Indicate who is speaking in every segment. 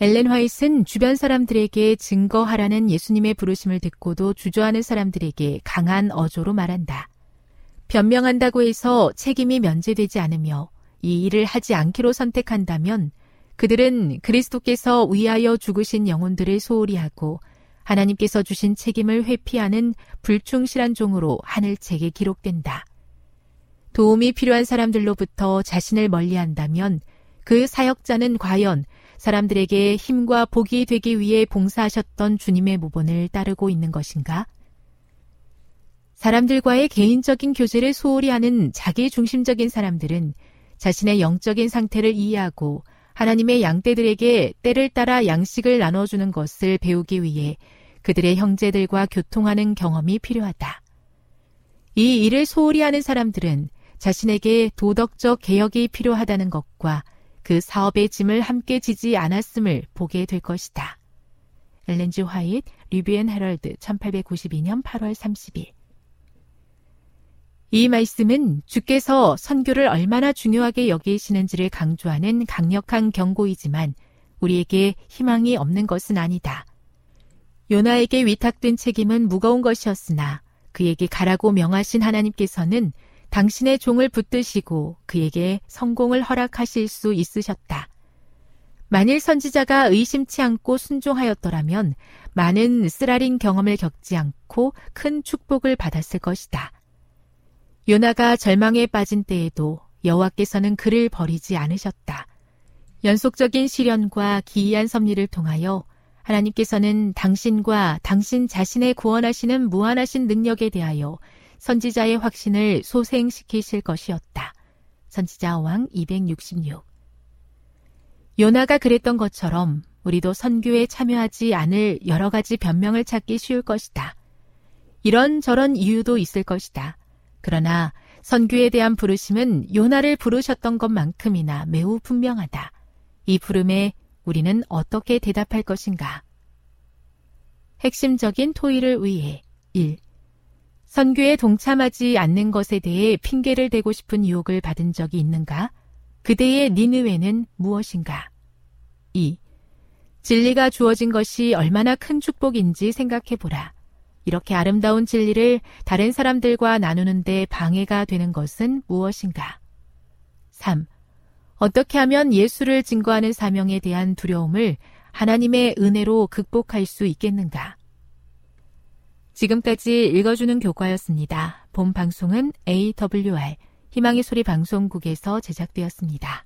Speaker 1: 엘렌 화이트는 주변 사람들에게 증거하라는 예수님의 부르심을 듣고도 주저하는 사람들에게 강한 어조로 말한다. 변명한다고 해서 책임이 면제되지 않으며 이 일을 하지 않기로 선택한다면 그들은 그리스도께서 위하여 죽으신 영혼들을 소홀히 하고 하나님께서 주신 책임을 회피하는 불충실한 종으로 하늘책에 기록된다. 도움이 필요한 사람들로부터 자신을 멀리한다면 그 사역자는 과연 사람들에게 힘과 복이 되기 위해 봉사하셨던 주님의 모본을 따르고 있는 것인가? 사람들과의 개인적인 교제를 소홀히 하는 자기 중심적인 사람들은 자신의 영적인 상태를 이해하고 하나님의 양떼들에게 때를 따라 양식을 나눠주는 것을 배우기 위해 그들의 형제들과 교통하는 경험이 필요하다. 이 일을 소홀히 하는 사람들은 자신에게 도덕적 개혁이 필요하다는 것과 그 사업의 짐을 함께 지지 않았음을 보게 될 것이다. 엘렌 G 화이트, Review and Herald 1892년 8월 30일 이 말씀은 주께서 선교를 얼마나 중요하게 여기시는지를 강조하는 강력한 경고이지만 우리에게 희망이 없는 것은 아니다. 요나에게 위탁된 책임은 무거운 것이었으나 그에게 가라고 명하신 하나님께서는 당신의 종을 붙드시고 그에게 성공을 허락하실 수 있으셨다. 만일 선지자가 의심치 않고 순종하였더라면 많은 쓰라린 경험을 겪지 않고 큰 축복을 받았을 것이다. 요나가 절망에 빠진 때에도 여호와께서는 그를 버리지 않으셨다. 연속적인 시련과 기이한 섭리를 통하여 하나님께서는 당신과 당신 자신의 구원하시는 무한하신 능력에 대하여 선지자의 확신을 소생시키실 것이었다. 선지자 왕 266. 요나가 그랬던 것처럼 우리도 선교에 참여하지 않을 여러 가지 변명을 찾기 쉬울 것이다. 이런 저런 이유도 있을 것이다. 그러나 선교에 대한 부르심은 요나를 부르셨던 것만큼이나 매우 분명하다. 이 부름에 우리는 어떻게 대답할 것인가? 핵심적인 토의를 위해 1. 선교에 동참하지 않는 것에 대해 핑계를 대고 싶은 유혹을 받은 적이 있는가? 그대의 니느웨는 무엇인가? 2. 진리가 주어진 것이 얼마나 큰 축복인지 생각해 보라. 이렇게 아름다운 진리를 다른 사람들과 나누는데 방해가 되는 것은 무엇인가? 3. 어떻게 하면 예수를 증거하는 사명에 대한 두려움을 하나님의 은혜로 극복할 수 있겠는가? 지금까지 읽어주는 교과였습니다. 본 방송은 AWR 희망의 소리 방송국에서 제작되었습니다.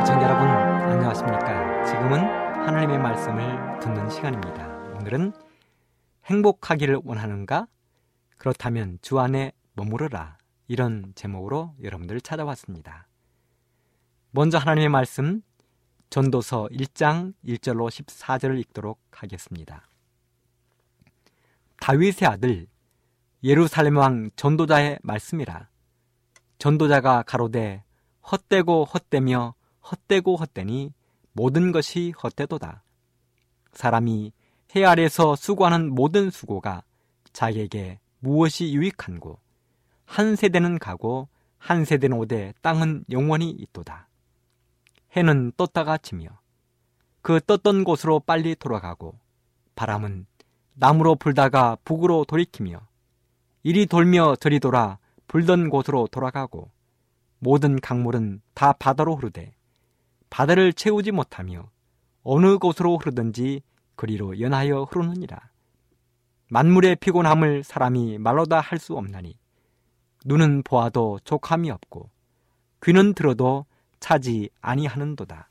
Speaker 2: 시청자 여러분 안녕하십니까? 지금은 하나님의 말씀을 듣는 시간입니다. 오늘은 행복하기를 원하는가? 그렇다면 주 안에 머무르라. 이런 제목으로 여러분들을 찾아왔습니다. 먼저 하나님의 말씀 전도서 1장 1절로 14절을 읽도록 하겠습니다. 다윗의 아들 예루살렘 왕 전도자의 말씀이라 전도자가 가로되 헛되고 헛되며 헛되고 헛되니 모든 것이 헛되도다. 사람이 해 아래서 수고하는 모든 수고가 자기에게 무엇이 유익한고 한 세대는 가고 한 세대는 오되 땅은 영원히 있도다. 해는 떴다가 지며 그 떴던 곳으로 빨리 돌아가고 바람은 남으로 불다가 북으로 돌이키며 이리 돌며 저리 돌아 불던 곳으로 돌아가고 모든 강물은 다 바다로 흐르되 바다를 채우지 못하며 어느 곳으로 흐르든지 그리로 연하여 흐르느니라. 만물의 피곤함을 사람이 말로다 할 수 없나니. 눈은 보아도 족함이 없고 귀는 들어도 차지 아니하는도다.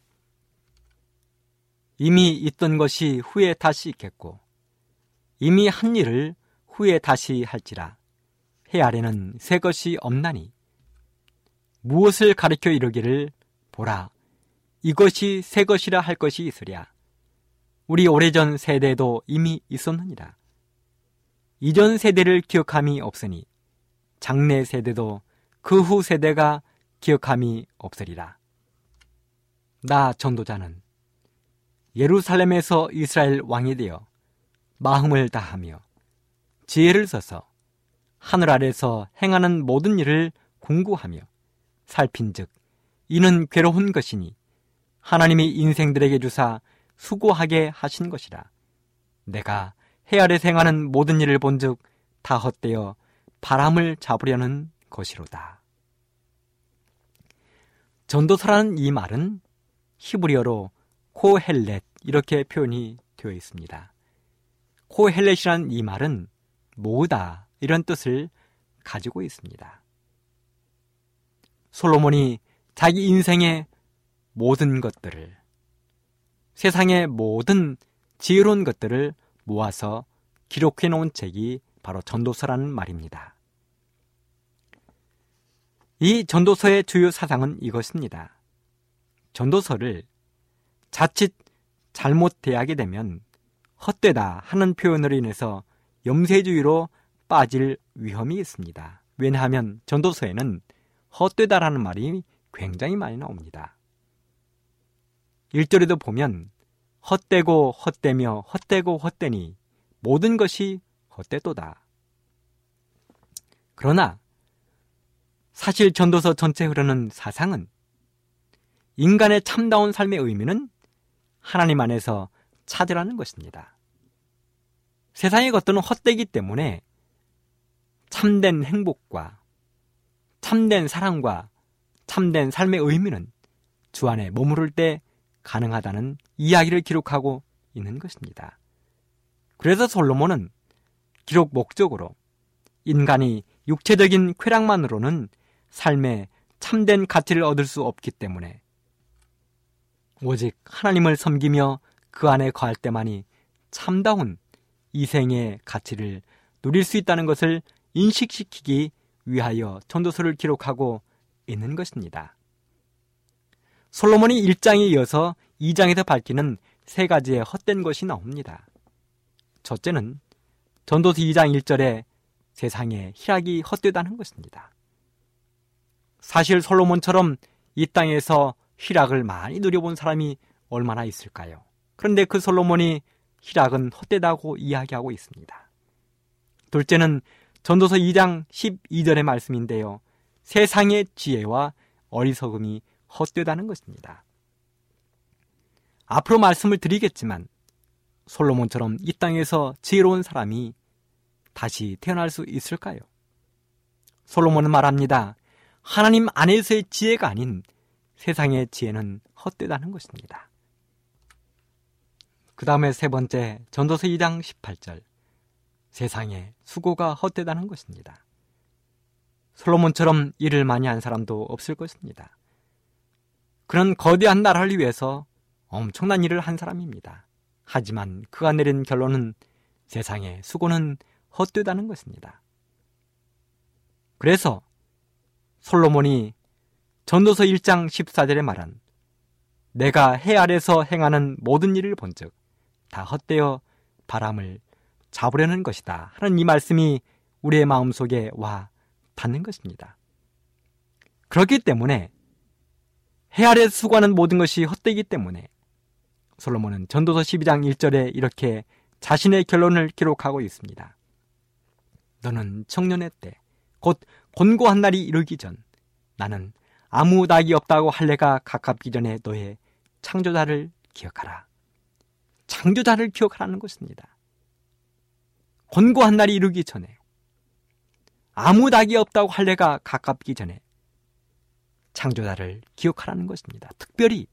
Speaker 2: 이미 있던 것이 후에 다시 있겠고 이미 한 일을 후에 다시 할지라. 해 아래는 새 것이 없나니. 무엇을 가리켜 이르기를 보라. 이것이 새 것이라 할 것이 있으랴. 우리 오래전 세대도 이미 있었느니라 이전 세대를 기억함이 없으니 장래 세대도 그 후 세대가 기억함이 없으리라. 나 전도자는 예루살렘에서 이스라엘 왕이 되어 마음을 다하며 지혜를 써서 하늘 아래서 행하는 모든 일을 공구하며 살핀즉 이는 괴로운 것이니 하나님이 인생들에게 주사 수고하게 하신 것이라. 내가 해 아래 생하는 모든 일을 본즉 다 헛되어 바람을 잡으려는 것이로다. 전도서라는 이 말은 히브리어로 코헬렛 이렇게 표현이 되어 있습니다. 코헬렛이라는 이 말은 모으다 이런 뜻을 가지고 있습니다. 솔로몬이 자기 인생의 모든 것들을 세상의 모든 지혜로운 것들을 모아서 기록해 놓은 책이 바로 전도서라는 말입니다. 이 전도서의 주요 사상은 이것입니다. 전도서를 자칫 잘못 대하게 되면 헛되다 하는 표현으로 인해서 염세주의로 빠질 위험이 있습니다. 왜냐하면 전도서에는 헛되다라는 말이 굉장히 많이 나옵니다. 1절에도 보면 헛되고 헛되며 헛되고 헛되니 모든 것이 헛되도다. 그러나 사실 전도서 전체 흐르는 사상은 인간의 참다운 삶의 의미는 하나님 안에서 찾으라는 것입니다. 세상의 것들은 헛되기 때문에 참된 행복과 참된 사랑과 참된 삶의 의미는 주 안에 머무를 때 가능하다는 이야기를 기록하고 있는 것입니다. 그래서 솔로몬은 기록 목적으로 인간이 육체적인 쾌락만으로는 삶에 참된 가치를 얻을 수 없기 때문에 오직 하나님을 섬기며 그 안에 거할 때만이 참다운 이생의 가치를 누릴 수 있다는 것을 인식시키기 위하여 전도서를 기록하고 있는 것입니다. 솔로몬이 1장에 이어서 2장에서 밝히는 세 가지의 헛된 것이 나옵니다. 첫째는 전도서 2장 1절에 세상에 희락이 헛되다는 것입니다. 사실 솔로몬처럼 이 땅에서 희락을 많이 누려본 사람이 얼마나 있을까요? 그런데 그 솔로몬이 희락은 헛되다고 이야기하고 있습니다. 둘째는 전도서 2장 12절의 말씀인데요. 세상의 지혜와 어리석음이 헛되다는 것입니다. 앞으로 말씀을 드리겠지만 솔로몬처럼 이 땅에서 지혜로운 사람이 다시 태어날 수 있을까요? 솔로몬은 말합니다. 하나님 안에서의 지혜가 아닌 세상의 지혜는 헛되다는 것입니다. 그 다음에 세 번째, 전도서 2장 18절. 세상에 수고가 헛되다는 것입니다. 솔로몬처럼 일을 많이 한 사람도 없을 것입니다. 그런 거대한 나라를 위해서 엄청난 일을 한 사람입니다. 하지만 그가 내린 결론은 세상에 수고는 헛되다는 것입니다. 그래서 솔로몬이 전도서 1장 14절에 말한 내가 해 아래서 행하는 모든 일을 본즉 다 헛되어 바람을 잡으려는 것이다 하는 이 말씀이 우리의 마음속에 와 닿는 것입니다. 그렇기 때문에 해 아래 수고하는 모든 것이 헛되기 때문에 솔로몬은 전도서 12장 1절에 이렇게 자신의 결론을 기록하고 있습니다. 너는 청년의 때, 곧 곤고한 날이 이르기 전, 나는 아무 낙이 없다고 할래가 가깝기 전에 너의 창조자를 기억하라. 창조자를 기억하라는 것입니다. 곤고한 날이 이르기 전에, 아무 낙이 없다고 할래가 가깝기 전에, 창조자를 기억하라는 것입니다. 특별히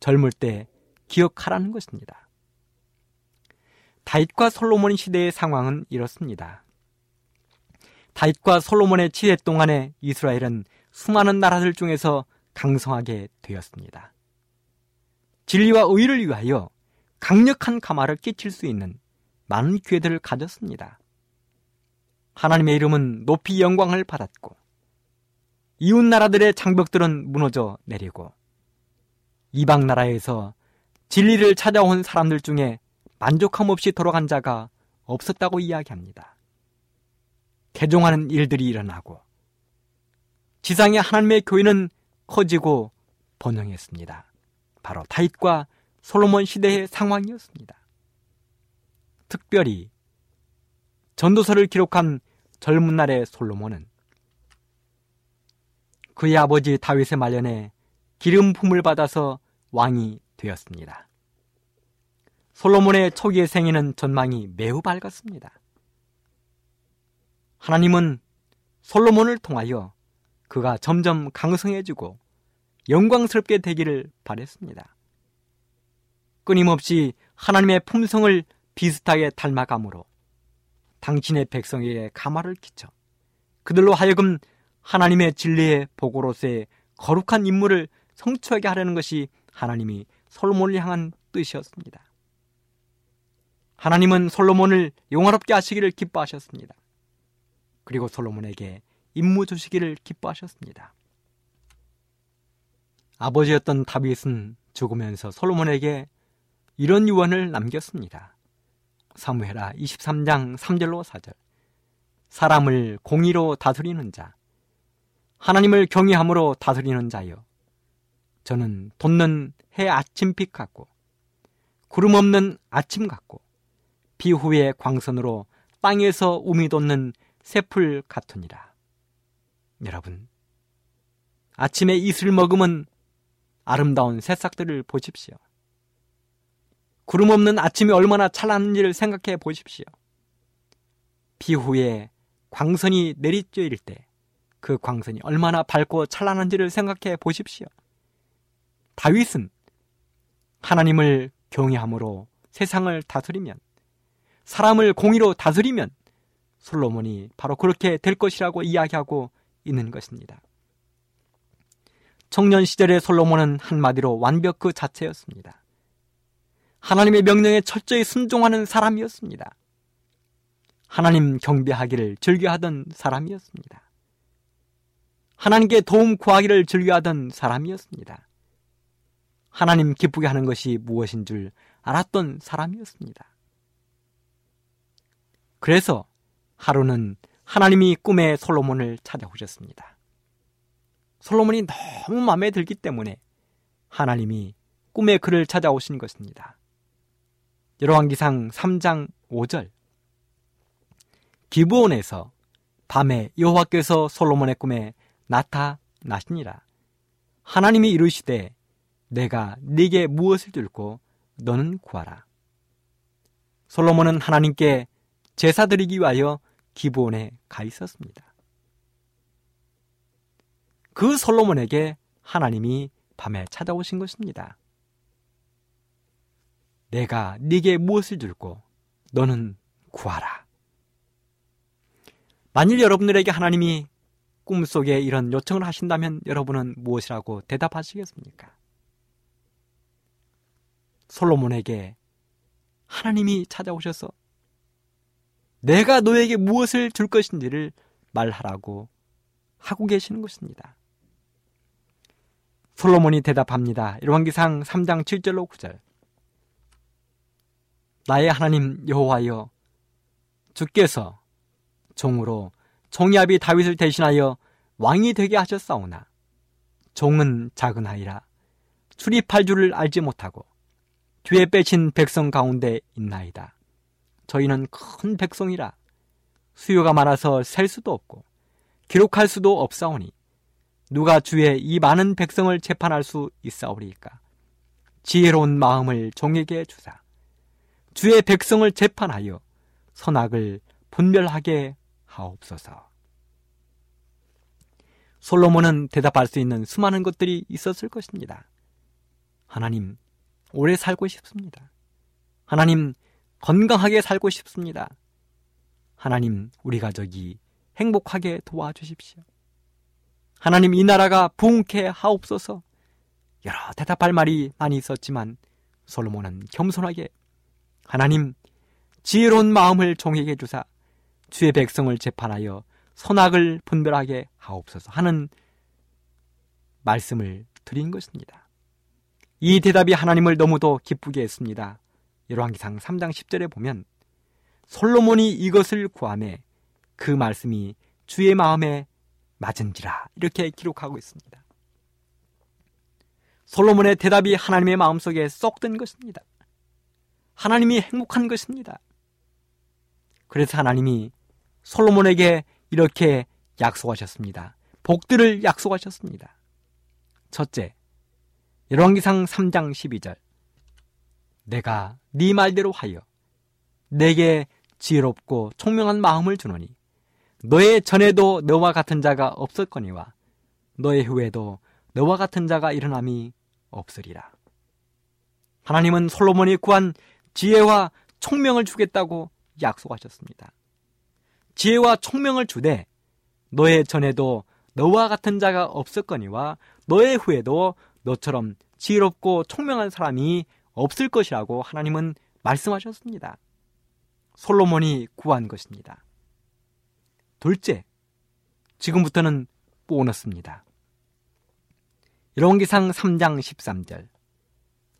Speaker 2: 젊을 때 기억하라는 것입니다. 다윗과 솔로몬 시대의 상황은 이렇습니다. 다윗과 솔로몬의 시대 동안에 이스라엘은 수많은 나라들 중에서 강성하게 되었습니다. 진리와 의를 위하여 강력한 가마를 끼칠 수 있는 많은 기회들을 가졌습니다. 하나님의 이름은 높이 영광을 받았고 이웃 나라들의 장벽들은 무너져 내리고 이방 나라에서 진리를 찾아온 사람들 중에 만족함 없이 돌아간 자가 없었다고 이야기합니다. 개종하는 일들이 일어나고 지상의 하나님의 교회는 커지고 번영했습니다. 바로 다윗과 솔로몬 시대의 상황이었습니다. 특별히 전도서를 기록한 젊은 날의 솔로몬은 그의 아버지 다윗의 말년에 기름 품을 받아서 왕이 되었습니다. 솔로몬의 초기의 생애는 전망이 매우 밝았습니다. 하나님은 솔로몬을 통하여 그가 점점 강성해지고 영광스럽게 되기를 바랬습니다. 끊임없이 하나님의 품성을 비슷하게 닮아감으로 당신의 백성에게 가마를 끼쳐 그들로 하여금 하나님의 진리의 보고로서의 거룩한 임무를 성취하게 하려는 것이 하나님이 솔로몬을 향한 뜻이었습니다. 하나님은 솔로몬을 용화롭게 하시기를 기뻐하셨습니다. 그리고 솔로몬에게 임무 주시기를 기뻐하셨습니다. 아버지였던 다윗은 죽으면서 솔로몬에게 이런 유언을 남겼습니다. 사무해라 23장 3절로 4절 사람을 공의로 다스리는 자 하나님을 경외함으로 다스리는 자여 저는 돋는 해 아침빛 같고 구름 없는 아침 같고 비 후의 광선으로 땅에서 우미 돋는 새풀 같으니라. 여러분, 아침에 이슬 먹으면 아름다운 새싹들을 보십시오. 구름 없는 아침이 얼마나 찬란한지를 생각해 보십시오. 비 후에 광선이 내리쬐일 때 그 광선이 얼마나 밝고 찬란한지를 생각해 보십시오. 다윗은 하나님을 경외함으로 세상을 다스리면 사람을 공의로 다스리면 솔로몬이 바로 그렇게 될 것이라고 이야기하고 있는 것입니다. 청년 시절의 솔로몬은 한마디로 완벽 그 자체였습니다. 하나님의 명령에 철저히 순종하는 사람이었습니다. 하나님 경배하기를 즐겨하던 사람이었습니다. 하나님께 도움 구하기를 즐겨하던 사람이었습니다. 하나님 기쁘게 하는 것이 무엇인 줄 알았던 사람이었습니다. 그래서 하루는 하나님이 꿈에 솔로몬을 찾아오셨습니다. 솔로몬이 너무 마음에 들기 때문에 하나님이 꿈에 그를 찾아오신 것입니다. 열왕기상 3장 5절 기브온에서 밤에 여호와께서 솔로몬의 꿈에 나타나시니라. 하나님이 이르시되 내가 네게 무엇을 줄고 너는 구하라. 솔로몬은 하나님께 제사 드리기 위하여 기브온에 가 있었습니다. 그 솔로몬에게 하나님이 밤에 찾아오신 것입니다. 내가 네게 무엇을 줄고 너는 구하라. 만일 여러분들에게 하나님이 꿈속에 이런 요청을 하신다면 여러분은 무엇이라고 대답하시겠습니까? 솔로몬에게 하나님이 찾아오셔서 내가 너에게 무엇을 줄 것인지를 말하라고 하고 계시는 것입니다. 솔로몬이 대답합니다. 열왕기상 3장 7절로 9절. 나의 하나님 여호와여 주께서 종으로 종이압이 다윗을 대신하여 왕이 되게 하셨사오나 종은 작은 아이라 출입할 줄을 알지 못하고 뒤에 빼친 백성 가운데 있나이다. 저희는 큰 백성이라 수요가 많아서 셀 수도 없고 기록할 수도 없사오니 누가 주의 이 많은 백성을 재판할 수 있사오리까? 지혜로운 마음을 종에게 주사 주의 백성을 재판하여 선악을 분별하게 하옵소서. 솔로몬은 대답할 수 있는 수많은 것들이 있었을 것입니다. 하나님, 오래 살고 싶습니다. 하나님, 건강하게 살고 싶습니다. 하나님, 우리 가족이 행복하게 도와주십시오. 하나님, 이 나라가 부흥케 하옵소서. 여러 대답할 말이 많이 있었지만 솔로몬은 겸손하게 하나님, 지혜로운 마음을 종에게 주사 주의 백성을 재판하여 선악을 분별하게 하옵소서 하는 말씀을 드린 것입니다. 이 대답이 하나님을 너무도 기쁘게 했습니다. 열왕기상 3장 10절에 보면 솔로몬이 이것을 구함에 그 말씀이 주의 마음에 맞은지라 이렇게 기록하고 있습니다. 솔로몬의 대답이 하나님의 마음속에 쏙든 것입니다. 하나님이 행복한 것입니다. 그래서 하나님이 솔로몬에게 이렇게 약속하셨습니다. 복들을 약속하셨습니다. 첫째, 열왕기상 3장 12절. 내가 네 말대로 하여 내게 지혜롭고 총명한 마음을 주노니 너의 전에도 너와 같은 자가 없었거니와 너의 후에도 너와 같은 자가 일어남이 없으리라. 하나님은 솔로몬이 구한 지혜와 총명을 주겠다고 약속하셨습니다. 지혜와 총명을 주되 너의 전에도 너와 같은 자가 없었거니와 너의 후에도 너처럼 지혜롭고 총명한 사람이 없을 것이라고 하나님은 말씀하셨습니다. 솔로몬이 구한 것입니다. 둘째, 지금부터는 보너스입니다. 열왕기상 3장 13절.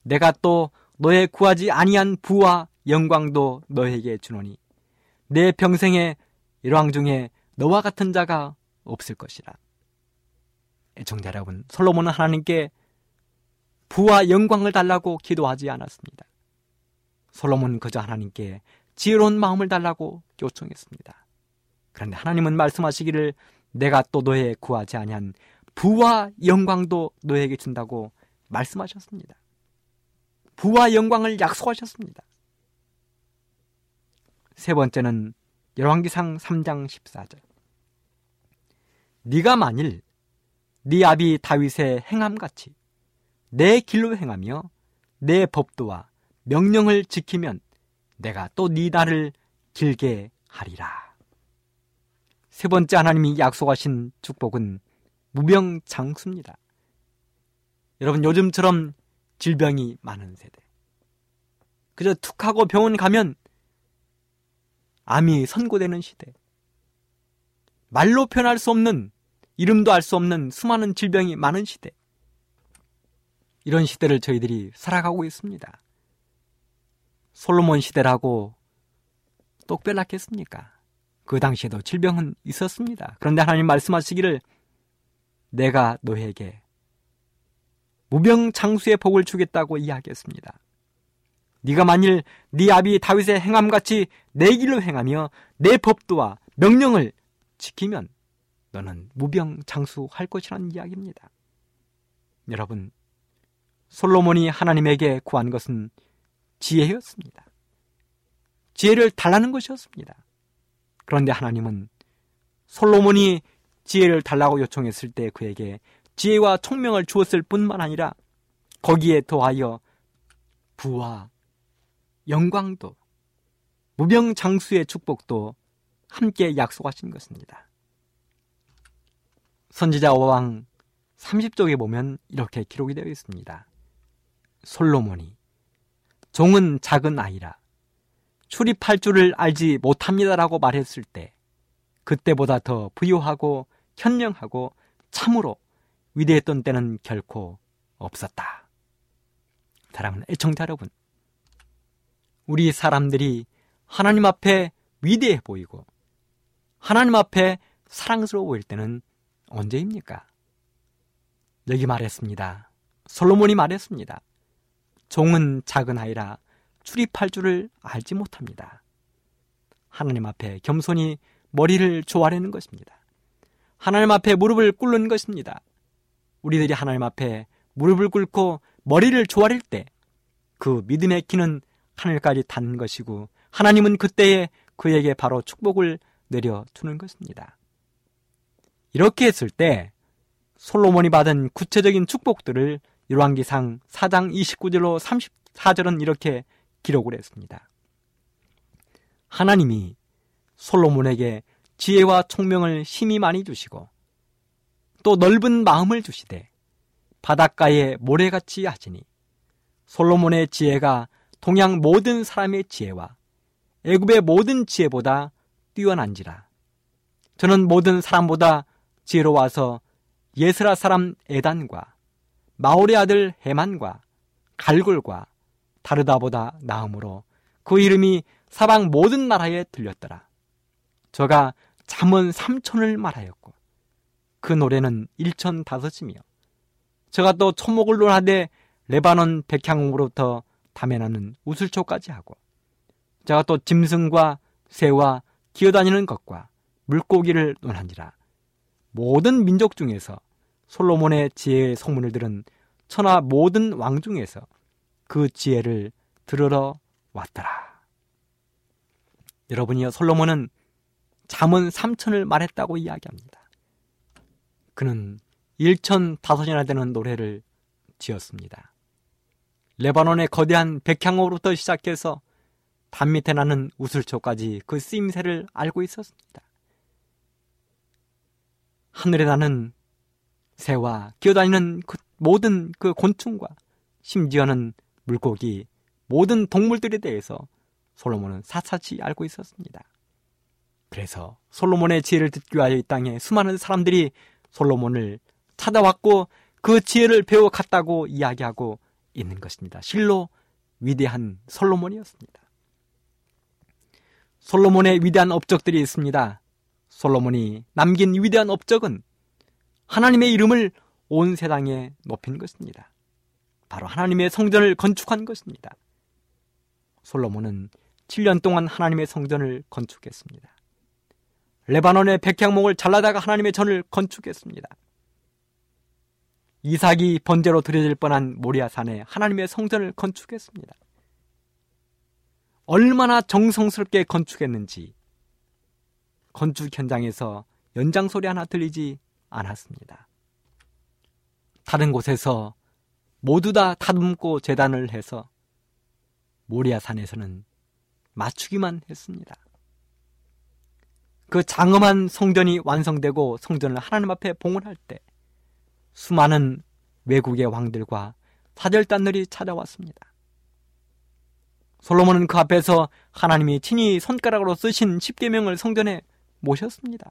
Speaker 2: 내가 또 너의 구하지 아니한 부와 영광도 너에게 주노니 내 평생에 일왕 중에 너와 같은 자가 없을 것이라. 애청자 여러분, 솔로몬은 하나님께 부와 영광을 달라고 기도하지 않았습니다. 솔로몬은 그저 하나님께 지혜로운 마음을 달라고 요청했습니다. 그런데 하나님은 말씀하시기를 내가 또 너의 구하지 아니한 부와 영광도 너에게 준다고 말씀하셨습니다. 부와 영광을 약속하셨습니다. 세 번째는 열왕기상 3장 14절. 네가 만일 네 아비 다윗의 행함같이 내 길로 행하며 내 법도와 명령을 지키면 내가 또 네 날을 길게 하리라. 세 번째 하나님이 약속하신 축복은 무병장수입니다. 여러분 요즘처럼 질병이 많은 세대. 그저 툭 하고 병원 가면 암이 선고되는 시대. 말로 표현할 수 없는, 이름도 알 수 없는 수많은 질병이 많은 시대. 이런 시대를 저희들이 살아가고 있습니다. 솔로몬 시대라고 똑별났겠습니까? 그 당시에도 질병은 있었습니다. 그런데 하나님 말씀하시기를 내가 너에게 무병장수의 복을 주겠다고 이야기했습니다. 네가 만일 네 아비 다윗의 행함같이 내 길로 행하며 내 법도와 명령을 지키면 너는 무병장수할 것이라는 이야기입니다. 여러분, 솔로몬이 하나님에게 구한 것은 지혜였습니다. 지혜를 달라는 것이었습니다. 그런데 하나님은 솔로몬이 지혜를 달라고 요청했을 때 그에게 지혜와 총명을 주었을 뿐만 아니라 거기에 더하여 부와 영광도 무병장수의 축복도 함께 약속하신 것입니다. 선지자 오왕 30쪽에 보면 이렇게 기록이 되어 있습니다. 솔로몬이 종은 작은 아이라 출입할 줄을 알지 못합니다라고 말했을 때 그때보다 더 부유하고 현명하고 참으로 위대했던 때는 결코 없었다. 사랑하는 애청자 여러분, 우리 사람들이 하나님 앞에 위대해 보이고 하나님 앞에 사랑스러워 보일 때는 언제입니까? 여기 말했습니다. 솔로몬이 말했습니다. 종은 작은 아이라 출입할 줄을 알지 못합니다. 하나님 앞에 겸손히 머리를 조아리는 것입니다. 하나님 앞에 무릎을 꿇는 것입니다. 우리들이 하나님 앞에 무릎을 꿇고 머리를 조아릴 때 그 믿음의 키는 하늘까지 닿는 것이고 하나님은 그때에 그에게 바로 축복을 내려주는 것입니다. 이렇게 했을 때 솔로몬이 받은 구체적인 축복들을 열왕기상 4장 29절로 34절은 이렇게 기록을 했습니다. 하나님이 솔로몬에게 지혜와 총명을 힘이 많이 주시고 또 넓은 마음을 주시되 바닷가에 모래같이 하시니 솔로몬의 지혜가 동양 모든 사람의 지혜와 애굽의 모든 지혜보다 뛰어난지라 저는 모든 사람보다 지혜로와서 예스라 사람 에단과 마홀의 아들 헤만과 갈골과 다르다보다 나으므로 그 이름이 사방 모든 나라에 들렸더라. 저가 잠언 삼천을 말하였고 그 노래는 일천 다섯이며 저가 또 초목을 논하되 레바논 백향으로부터 담에 나는 우슬초까지 하고 저가 또 짐승과 새와 기어다니는 것과 물고기를 논하니라 모든 민족 중에서 솔로몬의 지혜의 소문을 들은 천하 모든 왕 중에서 그 지혜를 들으러 왔더라. 여러분이요, 솔로몬은 잠언 삼천을 말했다고 이야기합니다. 그는 일천 다섯이나 되는 노래를 지었습니다. 레바논의 거대한 백향호로부터 시작해서 담 밑에 나는 우슬초까지 그 쓰임새를 알고 있었습니다. 하늘에 나는 새와 기어다니는 그 모든 그 곤충과 심지어는 물고기, 모든 동물들에 대해서 솔로몬은 사사치 알고 있었습니다. 그래서 솔로몬의 지혜를 듣기 위하여 이 땅에 수많은 사람들이 솔로몬을 찾아왔고 그 지혜를 배워 갔다고 이야기하고 있는 것입니다. 실로 위대한 솔로몬이었습니다. 솔로몬의 위대한 업적들이 있습니다. 솔로몬이 남긴 위대한 업적은 하나님의 이름을 온 세상에 높인 것입니다. 바로 하나님의 성전을 건축한 것입니다. 솔로몬은 7년 동안 하나님의 성전을 건축했습니다. 레바논의 백향목을 잘라다가 하나님의 전을 건축했습니다. 이삭이 번제로 드려질 뻔한 모리아산에 하나님의 성전을 건축했습니다. 얼마나 정성스럽게 건축했는지 건축 현장에서 연장 소리 하나 들리지 않았습니다. 다른 곳에서 모두 다 다듬고 재단을 해서 모리아산에서는 맞추기만 했습니다. 그 장엄한 성전이 완성되고 성전을 하나님 앞에 봉헌할 때 수많은 외국의 왕들과 사절단들이 찾아왔습니다. 솔로몬은 그 앞에서 하나님이 친히 손가락으로 쓰신 십계명을 성전에 모셨습니다.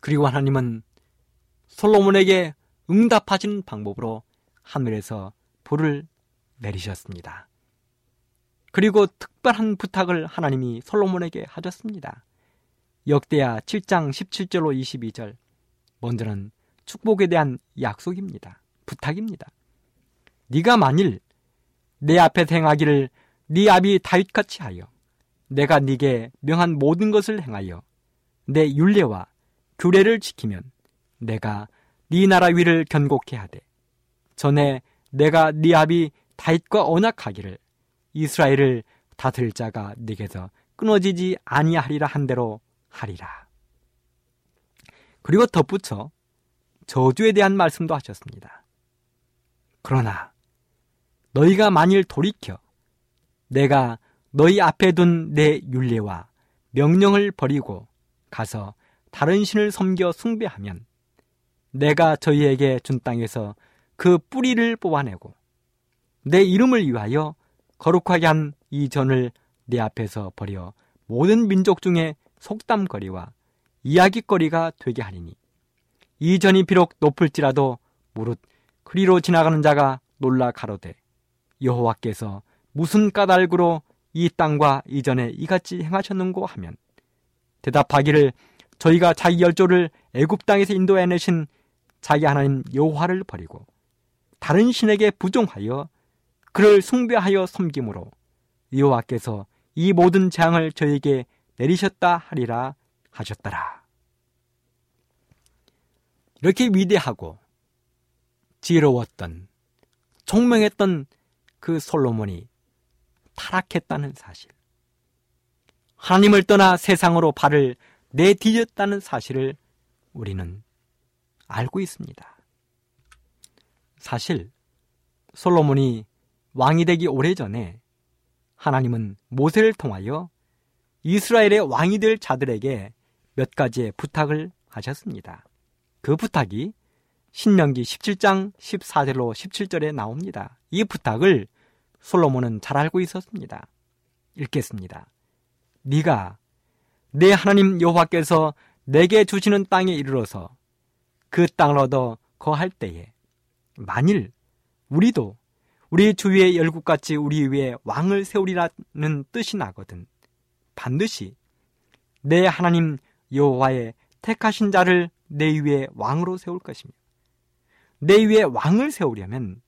Speaker 2: 그리고 하나님은 솔로몬에게 응답하시는 방법으로 하늘에서 불을 내리셨습니다. 그리고 특별한 부탁을 하나님이 솔로몬에게 하셨습니다. 역대야 7장 17절로 22절. 먼저는 축복에 대한 약속입니다. 부탁입니다. 네가 만일 내 앞에 행하기를 네 아비 다윗같이 하여 내가 네게 명한 모든 것을 행하여 내 율례와 규례를 지키면 내가 네 나라 위를 견고케 하되 전에 내가 네 아비 다윗과 언약하기를 이스라엘을 다스릴 자가 네게서 끊어지지 아니하리라 한 대로 하리라. 그리고 덧붙여 저주에 대한 말씀도 하셨습니다. 그러나 너희가 만일 돌이켜 내가 너희 앞에 둔 내 윤례와 명령을 버리고 가서 다른 신을 섬겨 숭배하면 내가 저희에게 준 땅에서 그 뿌리를 뽑아내고 내 이름을 위하여 거룩하게 한 이 전을 내 앞에서 버려 모든 민족 중에 속담거리와 이야기거리가 되게 하리니 이 전이 비록 높을지라도 무릇 그리로 지나가는 자가 놀라 가로되 여호와께서 무슨 까닭으로 이 땅과 이전에 이같이 행하셨는고 하면 대답하기를 저희가 자기 열조를 애굽 땅에서 인도해내신 자기 하나님 여호와를 버리고 다른 신에게 부종하여 그를 숭배하여 섬김으로 여호와께서 이 모든 재앙을 저에게 내리셨다 하리라 하셨더라. 이렇게 위대하고 지혜로웠던 총명했던 그 솔로몬이 타락했다는 사실. 하나님을 떠나 세상으로 발을 내디뎠다는 사실을 우리는 알고 있습니다. 사실 솔로몬이 왕이 되기 오래전에 하나님은 모세를 통하여 이스라엘의 왕이 될 자들에게 몇 가지의 부탁을 하셨습니다. 그 부탁이 신명기 17장 14절로 17절에 나옵니다. 이 부탁을 솔로몬은 잘 알고 있었습니다. 읽겠습니다. 네가 내 하나님 여호와께서 내게 주시는 땅에 이르러서 그 땅을 얻어 거할 때에 만일 우리도 우리 주위의 열국같이 우리 위에 왕을 세우리라는 뜻이 나거든. 반드시 내 하나님 여호와의 택하신 자를 내 위에 왕으로 세울 것이며 내 위에 왕을 세우려면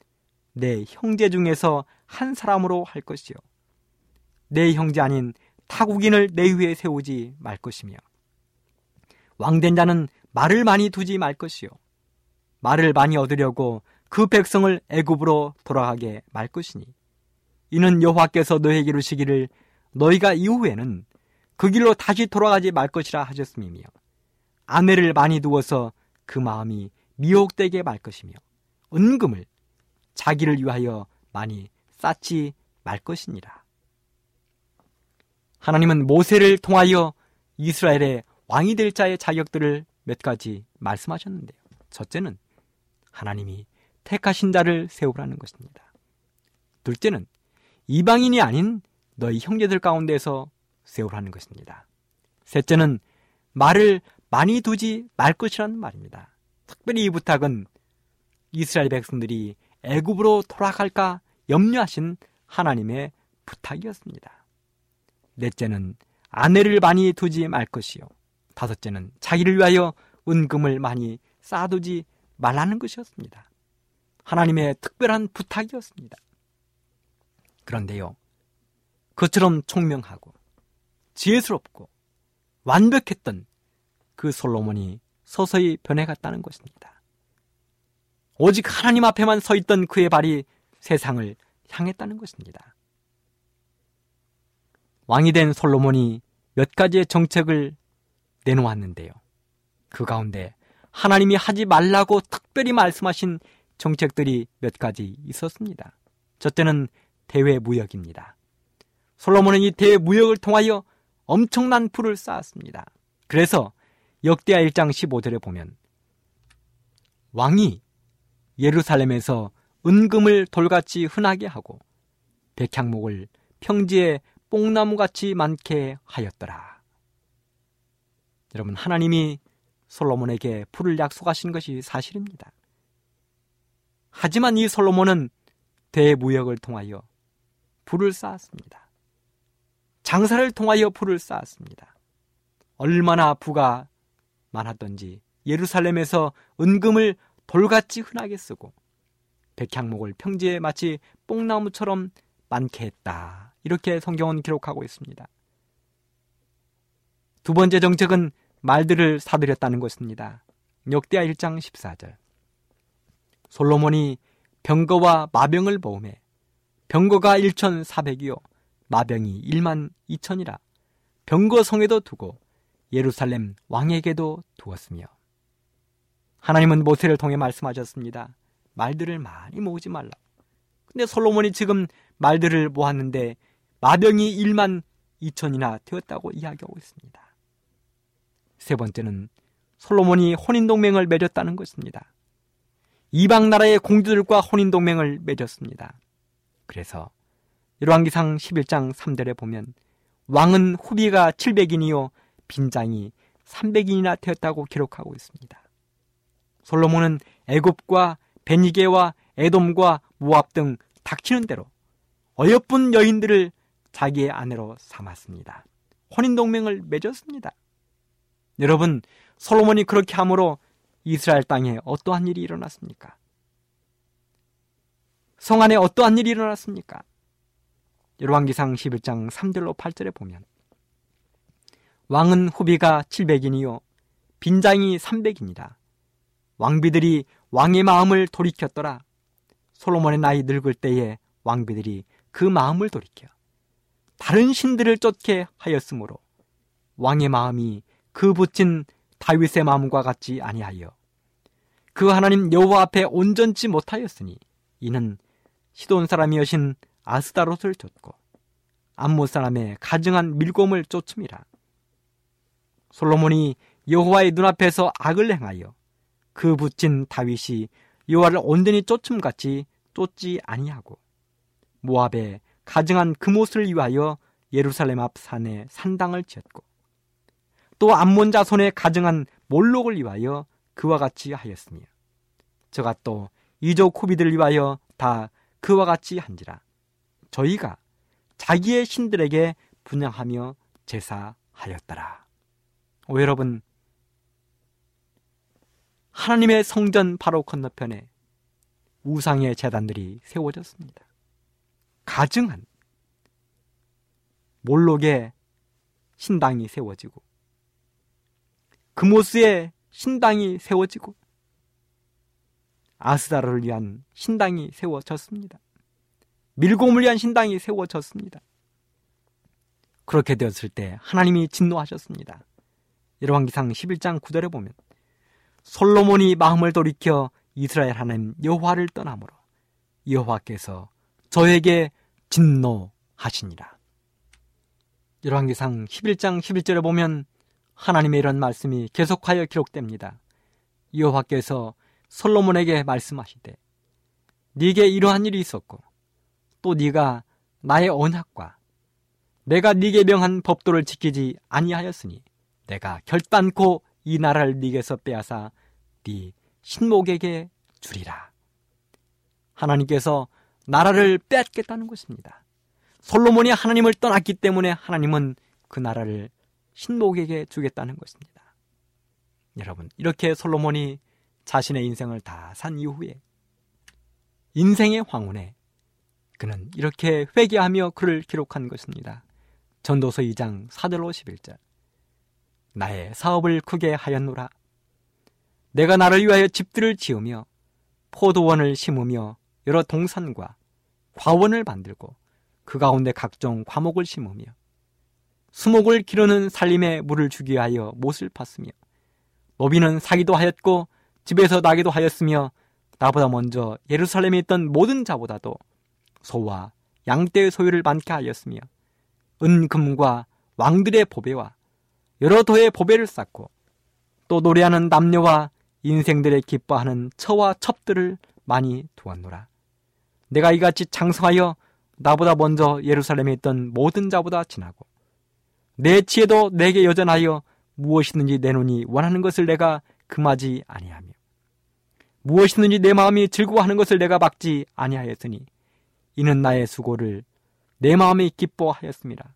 Speaker 2: 내 형제 중에서 한 사람으로 할 것이요. 내 형제 아닌 타국인을 내 위에 세우지 말 것이며 왕된 자는 말을 많이 두지 말 것이요. 말을 많이 얻으려고 그 백성을 애굽으로 돌아가게 말 것이니 이는 여호와께서 너에게 이르시기를 너희가 이후에는 그 길로 다시 돌아가지 말 것이라 하셨음이며 아내를 많이 두어서 그 마음이 미혹되게 말 것이며 은금을 자기를 위하여 많이 쌓지 말 것이니라. 하나님은 모세를 통하여 이스라엘의 왕이 될 자의 자격들을 몇 가지 말씀하셨는데요. 첫째는 하나님이 택하신 자를 세우라는 것입니다. 둘째는 이방인이 아닌 너희 형제들 가운데서 세우라는 것입니다. 셋째는 말을 많이 두지 말 것이라는 말입니다. 특별히 이 부탁은 이스라엘 백성들이 애굽으로 돌아갈까 염려하신 하나님의 부탁이었습니다. 넷째는 아내를 많이 두지 말 것이요. 다섯째는 자기를 위하여 은금을 많이 쌓아두지 말라는 것이었습니다. 하나님의 특별한 부탁이었습니다. 그런데요, 그처럼 총명하고 지혜스럽고 완벽했던 그 솔로몬이 서서히 변해갔다는 것입니다. 오직 하나님 앞에만 서 있던 그의 발이 세상을 향했다는 것입니다. 왕이 된 솔로몬이 몇 가지의 정책을 내놓았는데요. 그 가운데 하나님이 하지 말라고 특별히 말씀하신 정책들이 몇 가지 있었습니다. 첫째는 대외 무역입니다. 솔로몬은 이 대외 무역을 통하여 엄청난 풀을 쌓았습니다. 그래서 역대하 1장 15절에 보면 왕이 예루살렘에서 은금을 돌같이 흔하게 하고 백향목을 평지에 뽕나무같이 많게 하였더라. 여러분 하나님이 솔로몬에게 풀을 약속하신 것이 사실입니다. 하지만 이 솔로몬은 대무역을 통하여 불을 쌓았습니다. 장사를 통하여 불을 쌓았습니다. 얼마나 부가 많았던지 예루살렘에서 은금을 돌같이 흔하게 쓰고 백향목을 평지에 마치 뽕나무처럼 많게 했다. 이렇게 성경은 기록하고 있습니다. 두 번째 정책은 말들을 사들였다는 것입니다. 역대하 1장 14절. 솔로몬이 병거와 마병을 모음해 병거가 1,400이요 마병이 1만 2천이라 병거 성에도 두고 예루살렘 왕에게도 두었으며 하나님은 모세를 통해 말씀하셨습니다. 말들을 많이 모으지 말라. 근데 솔로몬이 지금 말들을 모았는데 마병이 1만 2천이나 되었다고 이야기하고 있습니다. 세 번째는 솔로몬이 혼인동맹을 맺었다는 것입니다. 이방 나라의 공주들과 혼인동맹을 맺었습니다. 그래서 열왕기상 11장 3절에 보면 왕은 후비가 700인이요 빈장이 300인이나 되었다고 기록하고 있습니다. 솔로몬은 애굽과 베니게와 에돔과 모압 등 닥치는 대로 어여쁜 여인들을 자기의 아내로 삼았습니다. 혼인 동맹을 맺었습니다. 여러분, 솔로몬이 그렇게 함으로 이스라엘 땅에 어떠한 일이 일어났습니까? 성 안에 어떠한 일이 일어났습니까? 열왕기상 11장 3절로 8절에 보면 왕은 후비가 700인이요 빈장이 300인이다. 왕비들이 왕의 마음을 돌이켰더라. 솔로몬의 나이 늙을 때에 왕비들이 그 마음을 돌이켜 다른 신들을 쫓게 하였으므로 왕의 마음이 그 붙인 다윗의 마음과 같지 아니하여 그 하나님 여호와 앞에 온전치 못하였으니 이는 시돈 사람이여신 아스다롯을 쫓고 암못 사람의 가증한 밀곰을 쫓음이라 솔로몬이 여호와의 눈앞에서 악을 행하여 그 붙인 다윗이 여호와를 온전히 쫓음같이 쫓지 아니하고 모압에 가증한 금옷을 위하여 예루살렘 앞 산에 산당을 지었고 또 암몬 자손의 가증한 몰록을 위하여 그와 같이 하였으며 저가 또 이족 후비들 위하여 다 그와 같이 한지라 저희가 자기의 신들에게 분양하며 제사하였더라. 오 여러분 하나님의 성전 바로 건너편에 우상의 재단들이 세워졌습니다. 가증한 몰록의 신당이 세워지고 금오스의 신당이 세워지고 아스다를 위한 신당이 세워졌습니다. 밀곰을 위한 신당이 세워졌습니다. 그렇게 되었을 때 하나님이 진노하셨습니다. 열왕기상 11장 9절에 보면 솔로몬이 마음을 돌이켜 이스라엘 하나님 여호와를 떠나므로 여호와께서 저에게 진노하시니라. 열왕기상 11장 11절에 보면 하나님의 이런 말씀이 계속하여 기록됩니다. 여호와께서 솔로몬에게 말씀하시되 네게 이러한 일이 있었고 또 네가 나의 언약과 내가 네게 명한 법도를 지키지 아니하였으니 내가 결단코 이 나라를 네게서 빼앗아 네 신목에게 주리라. 하나님께서 나라를 빼앗겠다는 것입니다. 솔로몬이 하나님을 떠났기 때문에 하나님은 그 나라를 신목에게 주겠다는 것입니다. 여러분, 이렇게 솔로몬이 자신의 인생을 다 산 이후에 인생의 황혼에 그는 이렇게 회개하며 글을 기록한 것입니다. 전도서 2장 4절로 11절. 나의 사업을 크게 하였노라. 내가 나를 위하여 집들을 지으며 포도원을 심으며 여러 동산과 과원을 만들고 그 가운데 각종 과목을 심으며 수목을 기르는 살림에 물을 주기 위하여 못을 팠으며 노비는 사기도 하였고 집에서 나기도 하였으며 나보다 먼저 예루살렘에 있던 모든 자보다도 소와 양떼의 소유를 많게 하였으며 은금과 왕들의 보배와 여러 도의 보배를 쌓고 또 노래하는 남녀와 인생들의 기뻐하는 처와 첩들을 많이 두었노라. 내가 이같이 장성하여 나보다 먼저 예루살렘에 있던 모든 자보다 지나고 내 지혜도 내게 여전하여 무엇이든지 내 눈이 원하는 것을 내가 금하지 아니하며 무엇이든지 내 마음이 즐거워하는 것을 내가 막지 아니하였으니 이는 나의 수고를 내 마음이 기뻐하였습니다.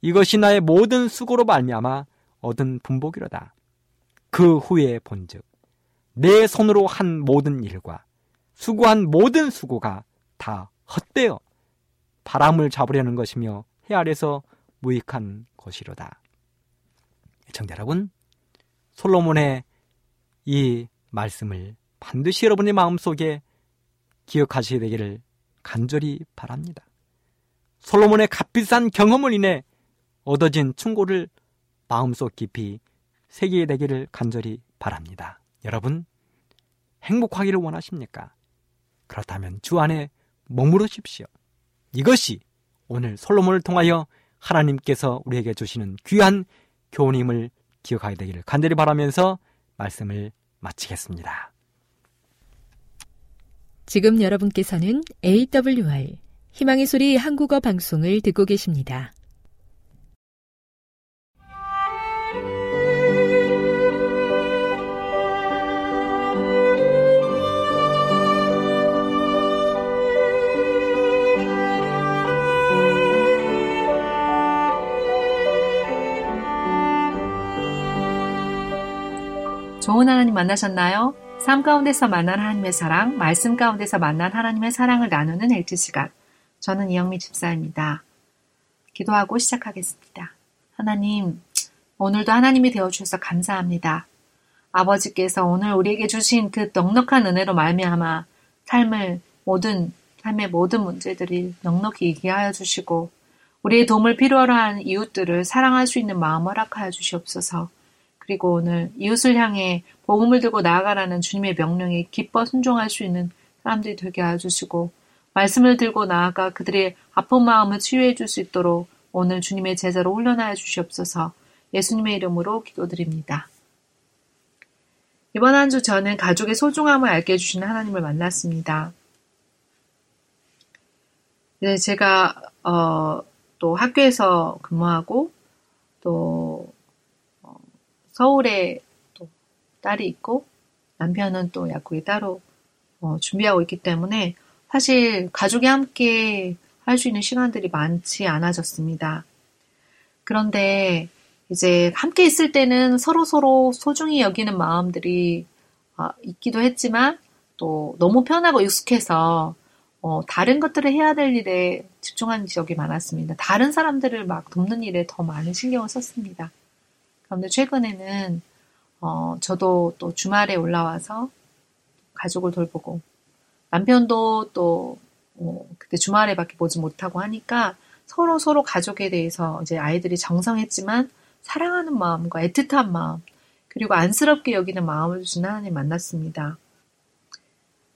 Speaker 2: 이것이 나의 모든 수고로 말미암아 얻은 분복이로다. 그 후에 본즉 내 손으로 한 모든 일과 수고한 모든 수고가 다 헛되어 바람을 잡으려는 것이며 해 아래서 무익한 것이로다. 청자 여러분, 솔로몬의 이 말씀을 반드시 여러분의 마음속에 기억하셔야 되기를 간절히 바랍니다. 솔로몬의 값비싼 경험을 인해 얻어진 충고를 마음속 깊이 새기게 되기를 간절히 바랍니다. 여러분, 행복하기를 원하십니까? 그렇다면 주 안에 머무르십시오. 이것이 오늘 솔로몬을 통하여 하나님께서 우리에게 주시는 귀한 교훈임을 기억하게 되기를 간절히 바라면서 말씀을 마치겠습니다.
Speaker 1: 지금 여러분께서는 AWR 희망의 소리 한국어 방송을 듣고 계십니다.
Speaker 3: 좋은 하나님 만나셨나요? 삶 가운데서 만난 하나님의 사랑, 말씀 가운데서 만난 하나님의 사랑을 나누는 엘트 시간. 저는 이영미 집사입니다. 기도하고 시작하겠습니다. 하나님, 오늘도 하나님이 되어주셔서 감사합니다. 아버지께서 오늘 우리에게 주신 그 넉넉한 은혜로 말미암아 삶을 모든 삶의 모든 문제들이 넉넉히 이기하여 주시고 우리의 도움을 필요로 한 이웃들을 사랑할 수 있는 마음 허락하여 주시옵소서. 그리고 오늘 이웃을 향해 복음을 들고 나아가라는 주님의 명령에 기뻐 순종할 수 있는 사람들이 되게 해주시고 말씀을 들고 나아가 그들의 아픈 마음을 치유해 줄 수 있도록 오늘 주님의 제자로 훈련하여 주시옵소서 예수님의 이름으로 기도드립니다. 이번 한 주 저는 가족의 소중함을 알게 해주시는 하나님을 만났습니다. 네, 제가 어, 또 학교에서 근무하고 또 서울에 또 딸이 있고 남편은 또 약국에 따로 어, 준비하고 있기 때문에 사실 가족이 함께 할 수 있는 시간들이 많지 않아졌습니다. 그런데 이제 함께 있을 때는 서로 서로 소중히 여기는 마음들이 어, 있기도 했지만 또 너무 편하고 익숙해서 어, 다른 것들을 해야 될 일에 집중하는 지역이 많았습니다. 다른 사람들을 막 돕는 일에 더 많은 신경을 썼습니다. 그런데 최근에는 어, 저도 또 주말에 올라와서 가족을 돌보고 남편도 또 어, 그때 주말에밖에 보지 못하고 하니까 서로 서로 가족에 대해서 이제 아이들이 정성했지만 사랑하는 마음과 애틋한 마음 그리고 안쓰럽게 여기는 마음을 주신 하나님 만났습니다.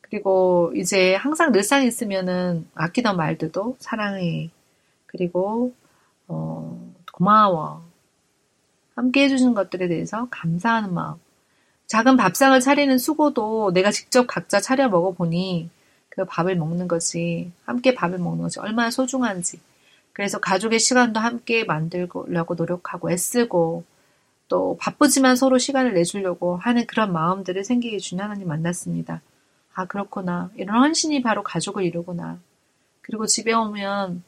Speaker 3: 그리고 이제 항상 늘상 있으면은 아끼던 말들도 사랑해 그리고 어, 고마워 함께 해주신 것들에 대해서 감사하는 마음. 작은 밥상을 차리는 수고도 내가 직접 각자 차려 먹어보니 그 밥을 먹는 것이, 함께 밥을 먹는 것이 얼마나 소중한지. 그래서 가족의 시간도 함께 만들려고 노력하고 애쓰고 또 바쁘지만 서로 시간을 내주려고 하는 그런 마음들을 생기게 주는 하나님 만났습니다. 아, 그렇구나. 이런 헌신이 바로 가족을 이루구나. 그리고 집에 오면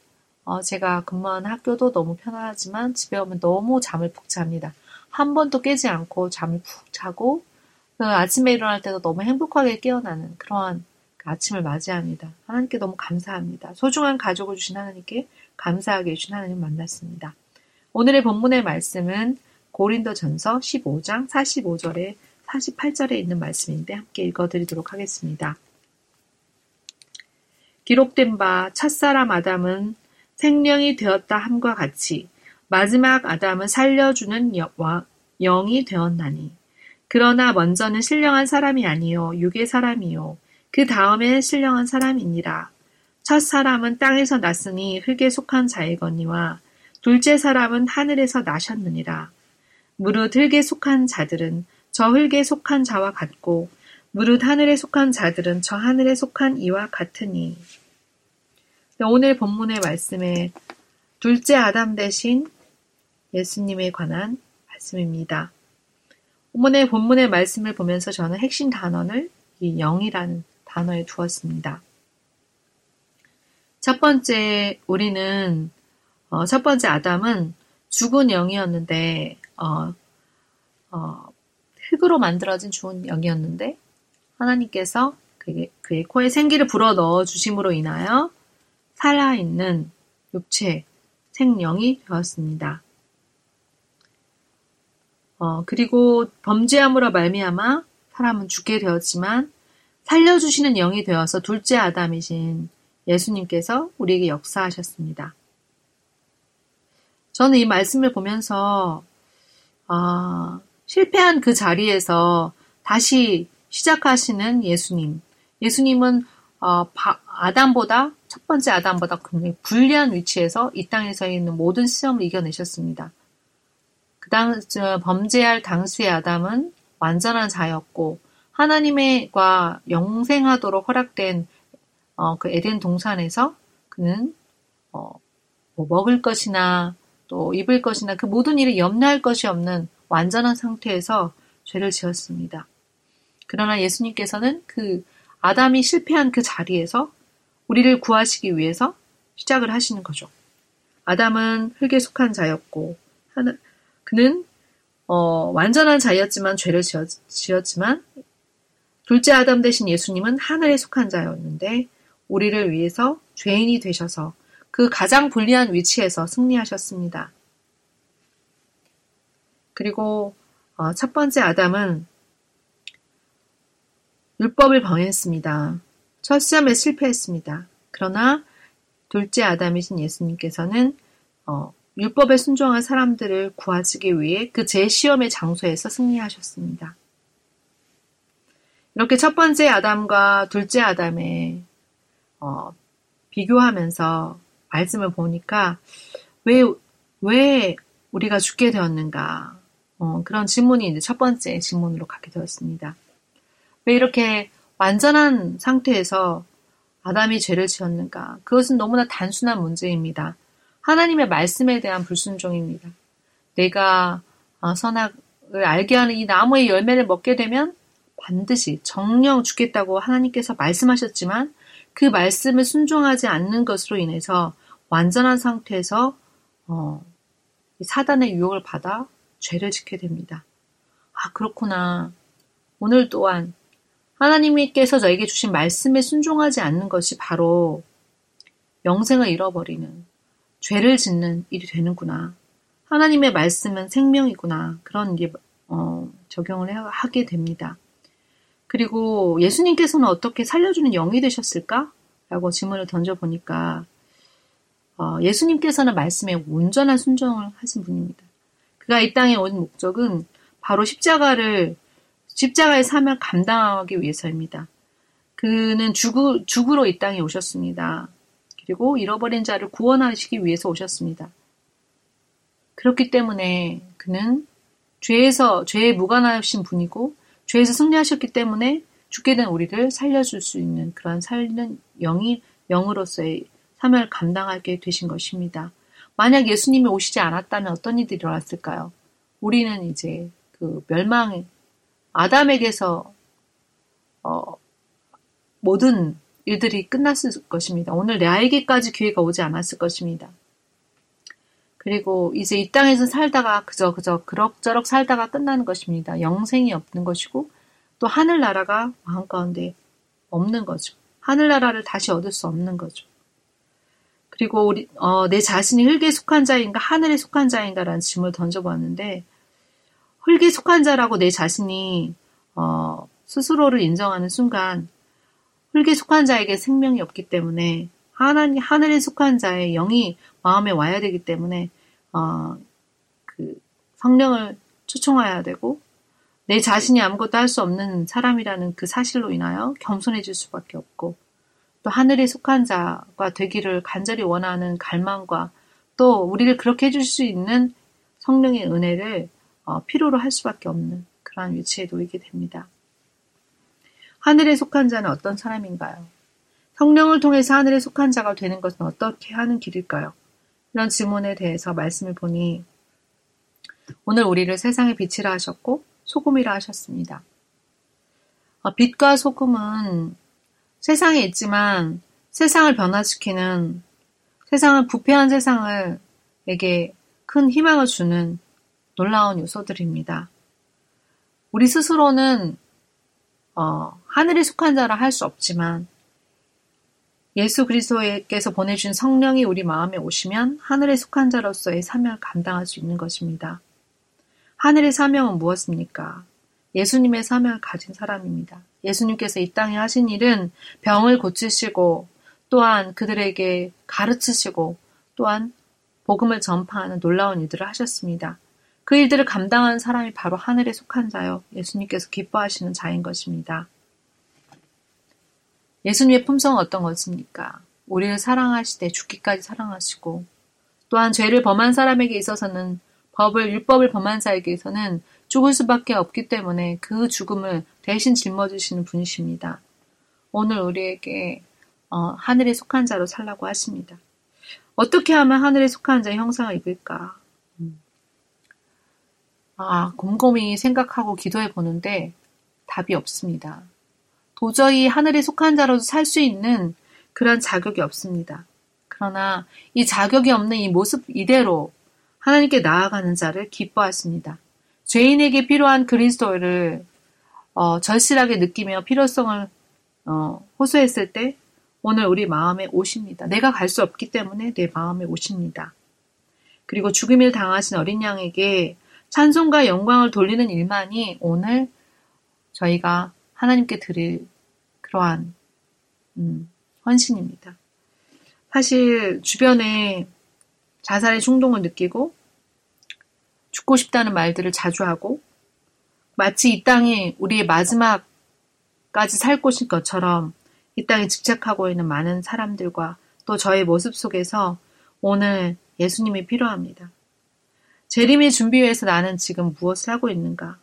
Speaker 3: 어, 제가 근무하는 학교도 너무 편안하지만 집에 오면 너무 잠을 푹 잡니다. 한 번도 깨지 않고 잠을 푹 자고 그 아침에 일어날 때도 너무 행복하게 깨어나는 그러한 그 아침을 맞이합니다. 하나님께 너무 감사합니다. 소중한 가족을 주신 하나님께 감사하게 해주신 하나님 만났습니다. 오늘의 본문의 말씀은 고린도 전서 15장 45절에 48절에 있는 말씀인데 함께 읽어드리도록 하겠습니다. 기록된 바 첫사람 아담은 생명이 되었다 함과 같이 마지막 아담은 살려 주는 영이 되었나니. 그러나 먼저는 신령한 사람이 아니요 육의 사람이요. 그 다음에 신령한 사람이니라. 첫 사람은 땅에서 났으니 흙에 속한 자이거니와 둘째 사람은 하늘에서 나셨느니라. 무릇 흙에 속한 자들은 저 흙에 속한 자와 같고 무릇 하늘에 속한 자들은 저 하늘에 속한 이와 같으니 오늘 본문의 말씀에 둘째 아담 대신 예수님에 관한 말씀입니다. 오늘의 본문의 말씀을 보면서 저는 핵심 단어를 이 영이라는 단어에 두었습니다. 첫 번째 우리는 어, 첫 번째 아담은 죽은 영이었는데 어, 어, 흙으로 만들어진 죽은 영이었는데 하나님께서 그의, 그의 코에 생기를 불어 넣어 주심으로 인하여 살아있는 육체, 생명이 되었습니다. 어, 그리고 범죄함으로 말미암아 사람은 죽게 되었지만 살려주시는 영이 되어서 둘째 아담이신 예수님께서 우리에게 역사하셨습니다. 저는 이 말씀을 보면서 아, 실패한 그 자리에서 다시 시작하시는 예수님. 예수님은 어, 아담보다 첫 번째 아담보다 굉장히 불리한 위치에서 이 땅에서 있는 모든 시험을 이겨내셨습니다. 그 당, 범죄할 당시의 아담은 완전한 자였고 하나님과 영생하도록 허락된 어, 그 에덴 동산에서 그는 어, 뭐 먹을 것이나 또 입을 것이나 그 모든 일을 염려할 것이 없는 완전한 상태에서 죄를 지었습니다. 그러나 예수님께서는 그 아담이 실패한 그 자리에서 우리를 구하시기 위해서 시작을 하시는 거죠. 아담은 흙에 속한 자였고 그는 어, 완전한 자였지만 죄를 지었, 지만 둘째 아담 대신 예수님은 하늘에 속한 자였는데 우리를 위해서 죄인이 되셔서 그 가장 불리한 위치에서 승리하셨습니다. 그리고 어, 첫 번째 아담은 율법을 범했습니다. 첫 시험에 실패했습니다. 그러나 둘째 아담이신 예수님께서는 어, 율법에 순종한 사람들을 구하시기 위해 그 제시험의 장소에서 승리하셨습니다. 이렇게 첫 번째 아담과 둘째 아담의 어, 비교하면서 말씀을 보니까 왜, 왜 우리가 죽게 되었는가? 어, 그런 질문이 이제 첫 번째 질문으로 가게 되었습니다. 왜 이렇게 완전한 상태에서 아담이 죄를 지었는가? 그것은 너무나 단순한 문제입니다. 하나님의 말씀에 대한 불순종입니다. 내가 어, 선악을 알게 하는 이 나무의 열매를 먹게 되면 반드시 정령 죽겠다고 하나님께서 말씀하셨지만 그 말씀을 순종하지 않는 것으로 인해서 완전한 상태에서 어, 사단의 유혹을 받아 죄를 짓게 됩니다. 아 그렇구나. 오늘 또한 하나님께서 저에게 주신 말씀에 순종하지 않는 것이 바로 영생을 잃어버리는 죄를 짓는 일이 되는구나. 하나님의 말씀은 생명이구나. 그런 게 어, 적용을 하게 됩니다. 그리고 예수님께서는 어떻게 살려주는 영이 되셨을까? 라고 질문을 던져보니까 어, 예수님께서는 말씀에 온전한 순종을 하신 분입니다. 그가 이 땅에 온 목적은 바로 십자가를 십자가의 삶을 감당하기 위해서입니다. 그는 죽으, 죽으로 이 땅에 오셨습니다. 그리고 잃어버린 자를 구원하시기 위해서 오셨습니다. 그렇기 때문에 그는 죄에서 죄에 무관하신 분이고 죄에서 승리하셨기 때문에 죽게 된 우리를 살려줄 수 있는 그런 살리는 영이 영으로서의 사명을 감당하게 되신 것입니다. 만약 예수님이 오시지 않았다면 어떤 일들이 일어났을까요? 우리는 이제 그 멸망, 아담에게서 어, 모든 일들이 끝났을 것입니다. 오늘 내아이기까지 기회가 오지 않았을 것입니다. 그리고 이제 이 땅에서 살다가 그저 그저 그럭저럭 살다가 끝나는 것입니다. 영생이 없는 것이고 또 하늘나라가 마음 가운데 없는 거죠. 하늘나라를 다시 얻을 수 없는 거죠. 그리고 우리 어, 내 자신이 흙에 속한 자인가 하늘에 속한 자인가라는 질문을 던져보았는데 흙에 속한 자라고 내 자신이 어, 스스로를 인정하는 순간 흙에 속한 자에게 생명이 없기 때문에 하나님 하늘에 속한 자의 영이 마음에 와야 되기 때문에 어, 그 성령을 초청해야 되고 내 자신이 아무것도 할 수 없는 사람이라는 그 사실로 인하여 겸손해질 수밖에 없고 또 하늘에 속한 자가 되기를 간절히 원하는 갈망과 또 우리를 그렇게 해줄 수 있는 성령의 은혜를 어, 필요로 할 수밖에 없는 그러한 위치에 놓이게 됩니다. 하늘에 속한 자는 어떤 사람인가요? 성령을 통해서 하늘에 속한 자가 되는 것은 어떻게 하는 길일까요? 이런 질문에 대해서 말씀을 보니 오늘 우리를 세상의 빛이라 하셨고 소금이라 하셨습니다. 어, 빛과 소금은 세상에 있지만 세상을 변화시키는 세상을 부패한 세상을 에게 큰 희망을 주는 놀라운 요소들입니다. 우리 스스로는 어, 하늘에 속한 자라 할 수 없지만 예수 그리스도께서 보내주신 성령이 우리 마음에 오시면 하늘에 속한 자로서의 사명을 감당할 수 있는 것입니다. 하늘의 사명은 무엇입니까? 예수님의 사명을 가진 사람입니다. 예수님께서 이 땅에 하신 일은 병을 고치시고 또한 그들에게 가르치시고 또한 복음을 전파하는 놀라운 일들을 하셨습니다. 그 일들을 감당한 사람이 바로 하늘에 속한 자요. 예수님께서 기뻐하시는 자인 것입니다. 예수님의 품성은 어떤 것입니까? 우리를 사랑하시되 죽기까지 사랑하시고 또한 죄를 범한 사람에게 있어서는 법을 율법을 범한 자에게서는 죽을 수밖에 없기 때문에 그 죽음을 대신 짊어지시는 분이십니다. 오늘 우리에게 어, 하늘에 속한 자로 살라고 하십니다. 어떻게 하면 하늘에 속한 자의 형상을 입을까? 음. 아, 곰곰이 생각하고 기도해 보는데 답이 없습니다. 도저히 하늘에 속한 자로서 살 수 있는 그런 자격이 없습니다. 그러나 이 자격이 없는 이 모습 이대로 하나님께 나아가는 자를 기뻐하십니다. 죄인에게 필요한 그리스도를 어, 절실하게 느끼며 필요성을 어, 호소했을 때 오늘 우리 마음에 오십니다. 내가 갈 수 없기 때문에 내 마음에 오십니다. 그리고 죽음을 당하신 어린 양에게 찬송과 영광을 돌리는 일만이 오늘 저희가 하나님께 드릴 그러한 음, 헌신입니다. 사실 주변에 자살의 충동을 느끼고 죽고 싶다는 말들을 자주 하고 마치 이 땅이 우리의 마지막까지 살 곳인 것처럼 이 땅에 집착하고 있는 많은 사람들과 또 저의 모습 속에서 오늘 예수님이 필요합니다. 재림의 준비위해서 나는 지금 무엇을 하고 있는가?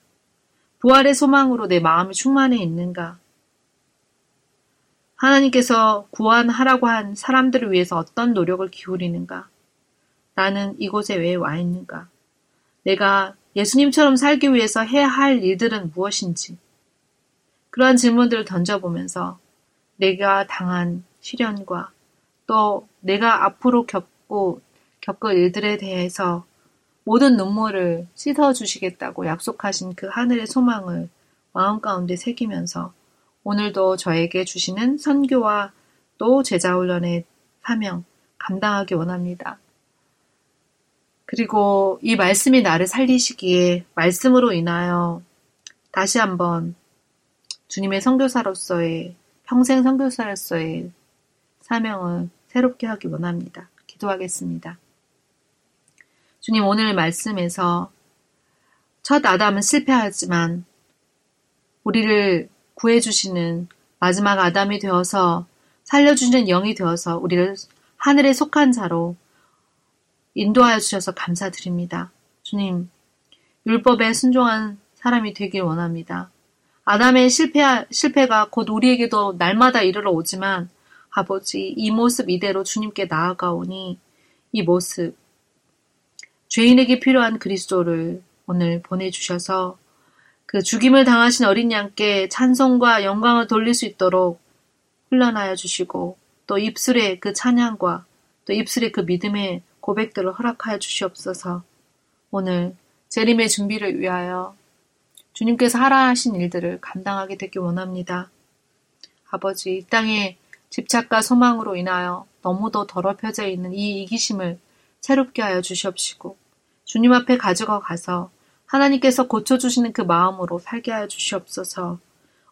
Speaker 3: 부활의 소망으로 내 마음이 충만해 있는가? 하나님께서 구원하라고 한 사람들을 위해서 어떤 노력을 기울이는가? 나는 이곳에 왜 와 있는가? 내가 예수님처럼 살기 위해서 해야 할 일들은 무엇인지? 그러한 질문들을 던져보면서 내가 당한 시련과 또 내가 앞으로 겪고 겪을 일들에 대해서 모든 눈물을 씻어주시겠다고 약속하신 그 하늘의 소망을 마음 가운데 새기면서 오늘도 저에게 주시는 선교와 또 제자훈련의 사명 감당하기 원합니다. 그리고 이 말씀이 나를 살리시기에 말씀으로 인하여 다시 한번 주님의 선교사로서의 평생 선교사로서의 사명을 새롭게 하기 원합니다. 기도하겠습니다. 주님 오늘 말씀에서 첫 아담은 실패하지만 우리를 구해주시는 마지막 아담이 되어서 살려주시는 영이 되어서 우리를 하늘에 속한 자로 인도하여 주셔서 감사드립니다. 주님, 율법에 순종한 사람이 되길 원합니다. 아담의 실패, 실패가 곧 우리에게도 날마다 이르러 오지만 아버지, 이 모습 이대로 주님께 나아가오니 이 모습, 죄인에게 필요한 그리스도를 오늘 보내주셔서 그 죽임을 당하신 어린 양께 찬송과 영광을 돌릴 수 있도록 훈련하여 주시고 또 입술에 그 찬양과 또 입술에 그 믿음의 고백들을 허락하여 주시옵소서 오늘 재림의 준비를 위하여 주님께서 하라 하신 일들을 감당하게 되기 원합니다. 아버지, 이 땅에 집착과 소망으로 인하여 너무도 더럽혀져 있는 이 이기심을 새롭게 하여 주시옵시고 주님 앞에 가져가 가서 하나님께서 고쳐주시는 그 마음으로 살게 하여 주시옵소서.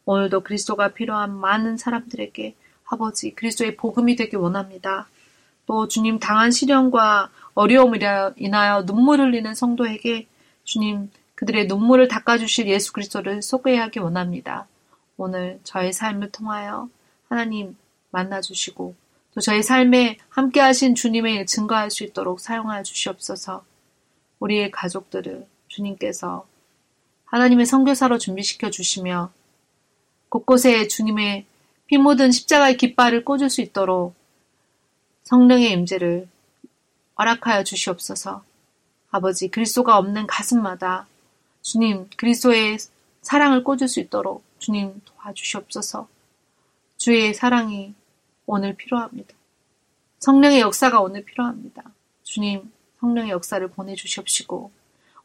Speaker 3: 오늘도 그리스도가 필요한 많은 사람들에게 아버지 그리스도의 복음이 되기 원합니다. 또 주님 당한 시련과 어려움을 인하여 눈물 흘리는 성도에게 주님 그들의 눈물을 닦아주실 예수 그리스도를 소개하기 원합니다. 오늘 저의 삶을 통하여 하나님 만나주시고 또 저의 삶에 함께하신 주님의 증거할 수 있도록 사용하여 주시옵소서. 우리의 가족들을 주님께서 하나님의 성교사로 준비시켜 주시며 곳곳에 주님의 피 묻은 십자가의 깃발을 꽂을 수 있도록 성령의 임재를 허락하여 주시옵소서. 아버지 그리스도가 없는 가슴마다 주님 그리스도의 사랑을 꽂을 수 있도록 주님 도와주시옵소서. 주의 사랑이 오늘 필요합니다. 성령의 역사가 오늘 필요합니다. 주님 성령의 역사를 보내주시옵시고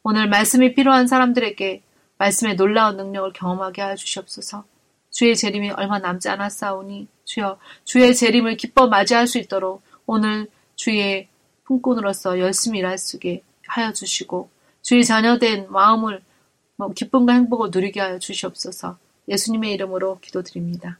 Speaker 3: 오늘 말씀이 필요한 사람들에게 말씀의 놀라운 능력을 경험하게 하여 주시옵소서. 주의 재림이 얼마 남지 않았사오니 주여 주의 재림을 기뻐 맞이할 수 있도록 오늘 주의 품꾼으로서 열심히 일할 수 있게 하여 주시고 주의 자녀된 마음을 뭐 기쁨과 행복을 누리게 하여 주시옵소서 예수님의 이름으로 기도드립니다.